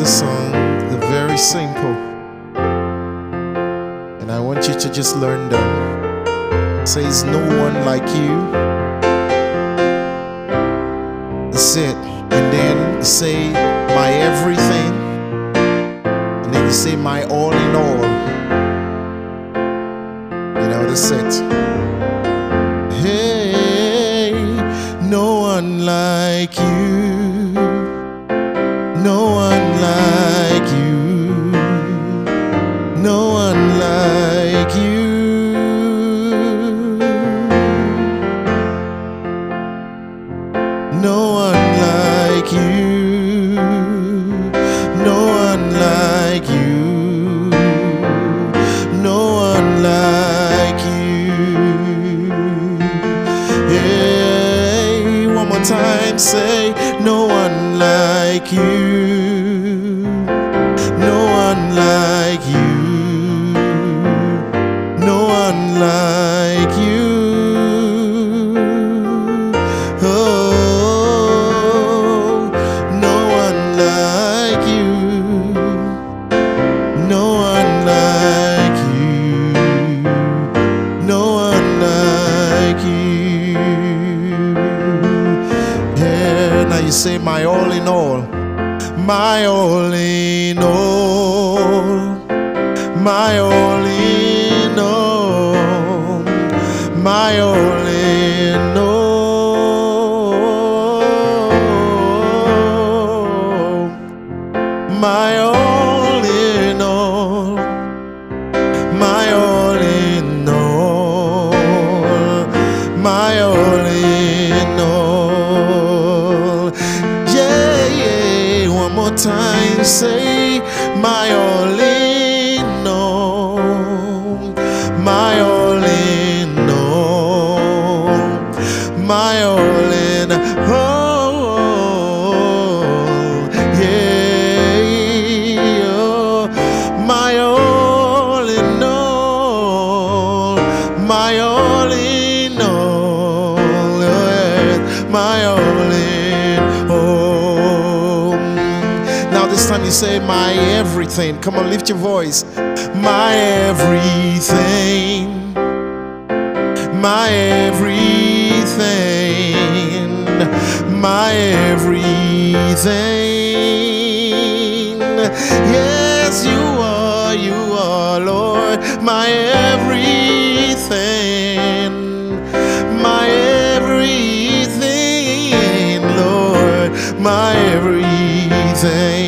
The song, they're very simple. And I want you to just learn them. It says, No one like you. That's it. And then say, My everything. And then you say, My all in all. You know, that's it. Hey, no one like you. Say, no one like you. Say my all in all. My all in all. My all say my everything. Come on, lift your voice. My everything. My everything. My everything. Yes, you are, you are, Lord. My everything. My everything, Lord. My everything.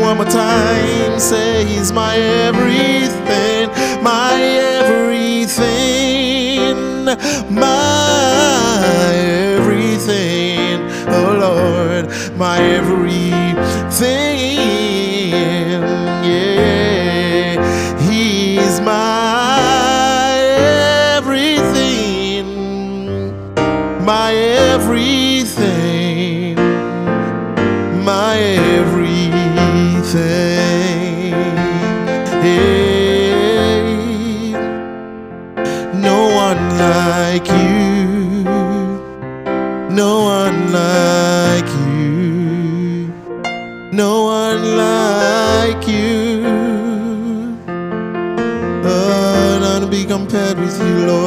One more time, say He's my everything, my everything, my everything, oh Lord, my everything,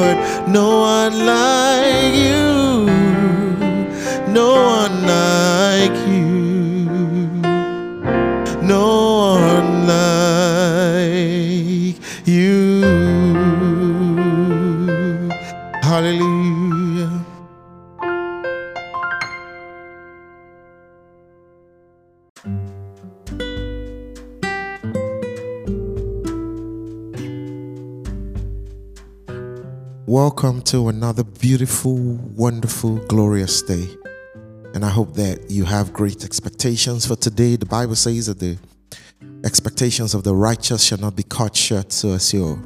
Lord. No one like you, no one like you, Welcome to another beautiful, wonderful, glorious day. And I hope that you have great expectations for today. The Bible says that the expectations of the righteous shall not be cut short. So, as you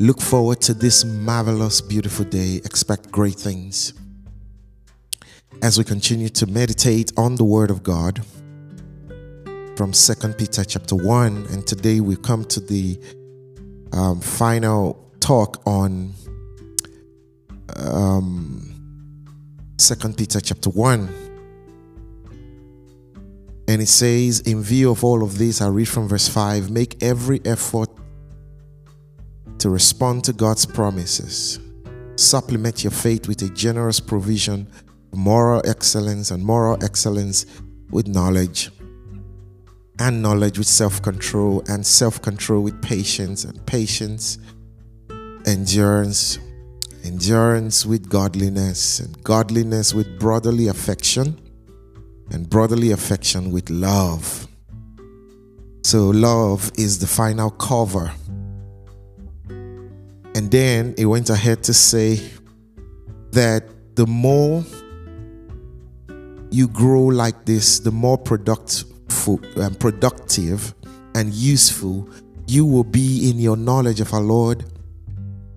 look forward to this marvelous, beautiful day, expect great things. As we continue to meditate on the Word of God from Second Peter chapter 1, and today we come to the um, final talk on um, Second Peter chapter 1. And it says, in view of all of this, I read from verse 5 make every effort to respond to God's promises. Supplement your faith with a generous provision of moral excellence, and moral excellence with knowledge, and knowledge with self control, and self control with patience, and patience, endurance, endurance with godliness, and godliness with brotherly affection, and brotherly affection with love. So, love is the final cover. And then it went ahead to say that the more you grow like this, the more productive and um, productive and useful you will be in your knowledge of our Lord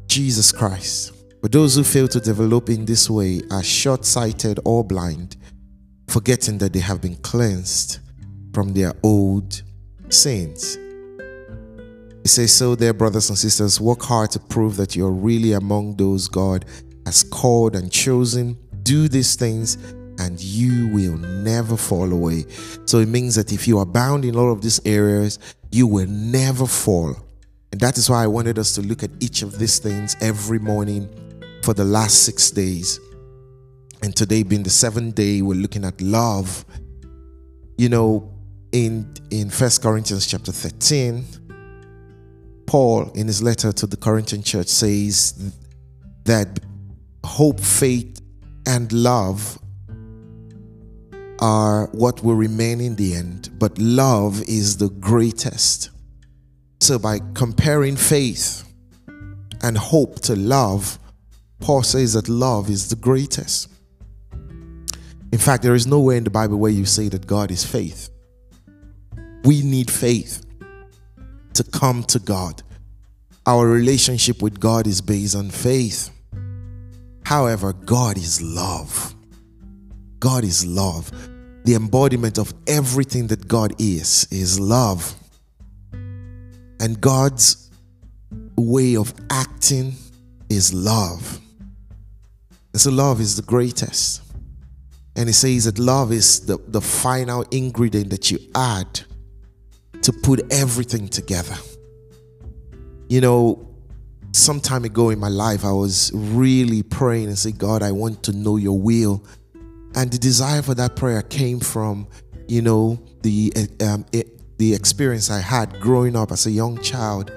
Jesus Christ. But those who fail to develop in this way are short sighted or blind, forgetting that they have been cleansed from their old sins. He says, So, dear brothers and sisters, work hard to prove that you're really among those God has called and chosen. Do these things, and you will never fall away. So, it means that if you are bound in all of these areas, you will never fall. And that is why I wanted us to look at each of these things every morning for the last six days. And today being the seventh day, we're looking at love. You know, in in First Corinthians chapter 13, Paul in his letter to the Corinthian church says that hope, faith, and love are what will remain in the end, but love is the greatest. So, by comparing faith and hope to love, Paul says that love is the greatest. In fact, there is nowhere in the Bible where you say that God is faith. We need faith to come to God. Our relationship with God is based on faith. However, God is love. God is love. The embodiment of everything that God is, is love. And God's way of acting is love. And so love is the greatest. And he says that love is the, the final ingredient that you add to put everything together. You know, some time ago in my life, I was really praying and saying, God, I want to know your will. And the desire for that prayer came from, you know, the um, it, the experience I had growing up as a young child.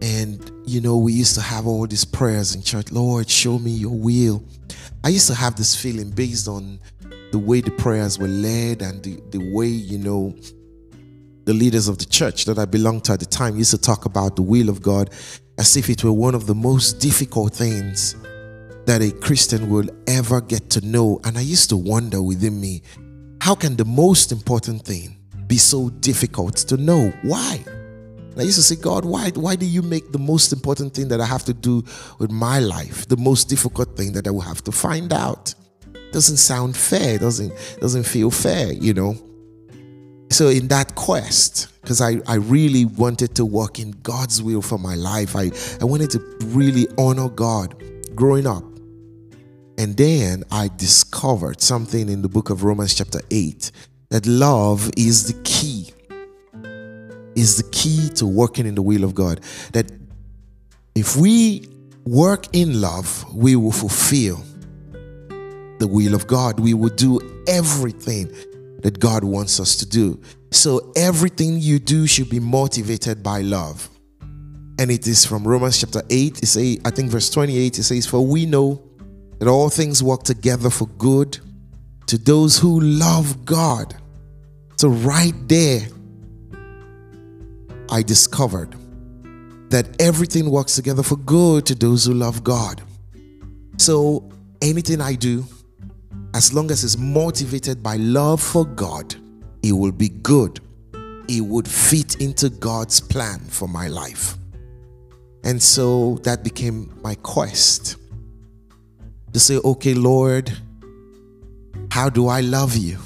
And, you know, we used to have all these prayers in church Lord, show me your will. I used to have this feeling based on the way the prayers were led and the, the way, you know, the leaders of the church that I belonged to at the time used to talk about the will of God as if it were one of the most difficult things that a Christian will ever get to know. And I used to wonder within me, how can the most important thing be so difficult to know? Why? And I used to say, God, why, why do you make the most important thing that I have to do with my life the most difficult thing that I will have to find out? Doesn't sound fair, doesn't, doesn't feel fair, you know? So, in that quest, because I, I really wanted to work in God's will for my life, I, I wanted to really honor God growing up. And then I discovered something in the book of Romans, chapter 8, that love is the key is the key to working in the will of God. That if we work in love, we will fulfill the will of God. We will do everything that God wants us to do. So everything you do should be motivated by love. And it is from Romans chapter 8, it say, I think verse 28, it says, For we know that all things work together for good to those who love God. So right there, I discovered that everything works together for good to those who love God. So anything I do, as long as it's motivated by love for God, it will be good. It would fit into God's plan for my life. And so that became my quest to say, okay, Lord, how do I love you?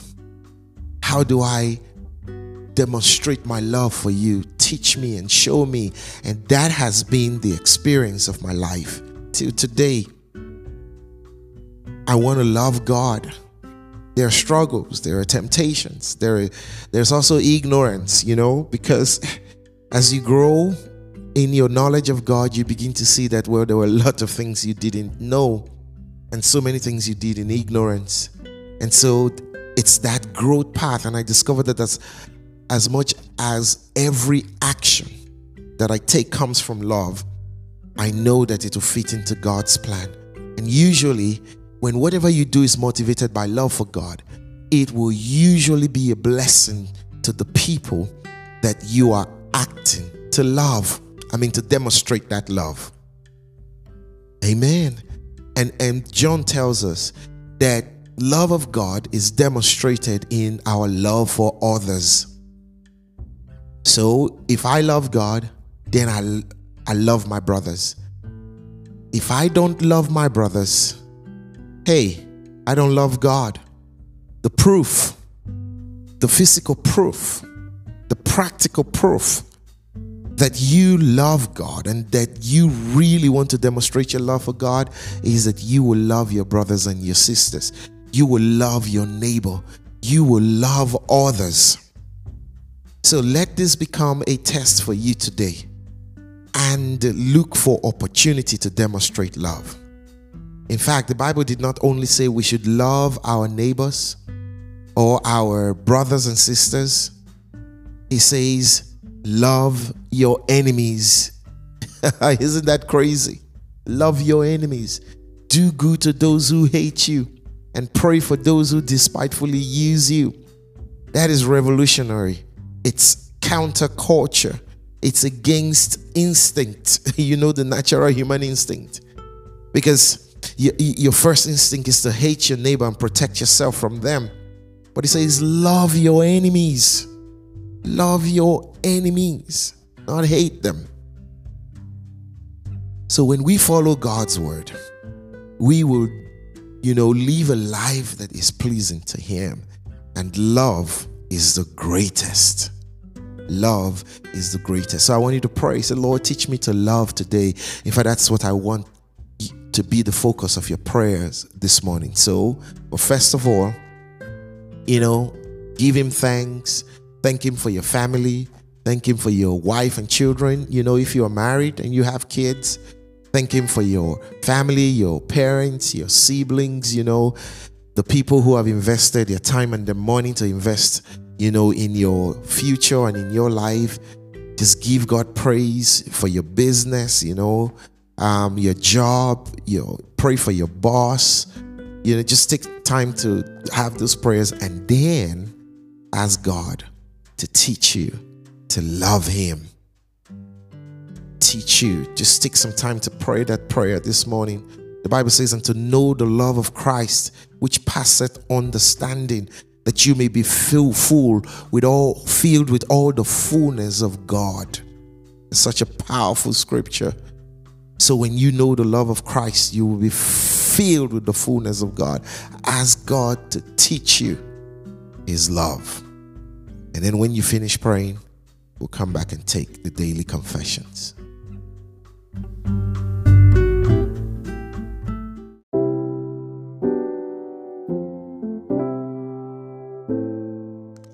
How do I demonstrate my love for you? Teach me and show me. And that has been the experience of my life till today. I want to love God. There are struggles, there are temptations, there, there's also ignorance, you know, because as you grow in your knowledge of God, you begin to see that, well, there were a lot of things you didn't know and so many things you did in ignorance. And so it's that growth path. And I discovered that as, as much as every action that I take comes from love, I know that it will fit into God's plan. And usually, when whatever you do is motivated by love for God, it will usually be a blessing to the people that you are acting to love. I mean, to demonstrate that love. Amen. And, and John tells us that love of God is demonstrated in our love for others. So if I love God, then I, I love my brothers. If I don't love my brothers, hey, I don't love God. The proof, the physical proof, the practical proof that you love God and that you really want to demonstrate your love for God is that you will love your brothers and your sisters. You will love your neighbor. You will love others. So let this become a test for you today and look for opportunity to demonstrate love. In fact, the Bible did not only say we should love our neighbors or our brothers and sisters, He says, love your enemies. Isn't that crazy? Love your enemies. Do good to those who hate you and pray for those who despitefully use you. That is revolutionary. It's counterculture. It's against instinct, you know, the natural human instinct. Because your first instinct is to hate your neighbor and protect yourself from them. But he says, love your enemies. Love your enemies, not hate them. So when we follow God's word, we will you know, live a life that is pleasing to Him. And love is the greatest. Love is the greatest. So I want you to pray. Say, Lord, teach me to love today. In fact, that's what I want to be the focus of your prayers this morning. So, but first of all, you know, give Him thanks. Thank Him for your family. Thank Him for your wife and children. You know, if you are married and you have kids, Thank Him for your family, your parents, your siblings, you know, the people who have invested their time and their money to invest, you know, in your future and in your life. Just give God praise for your business, you know, um, your job, your pray for your boss. You know, just take time to have those prayers and then ask God to teach you to love Him teach you. Just take some time to pray that prayer this morning. The Bible says, and to know the love of Christ, which passeth understanding, that you may be filled full with all filled with all the fullness of God. It's such a powerful scripture. So when you know the love of Christ, you will be filled with the fullness of God. Ask God to teach you his love. And then when you finish praying, we'll come back and take the daily confessions.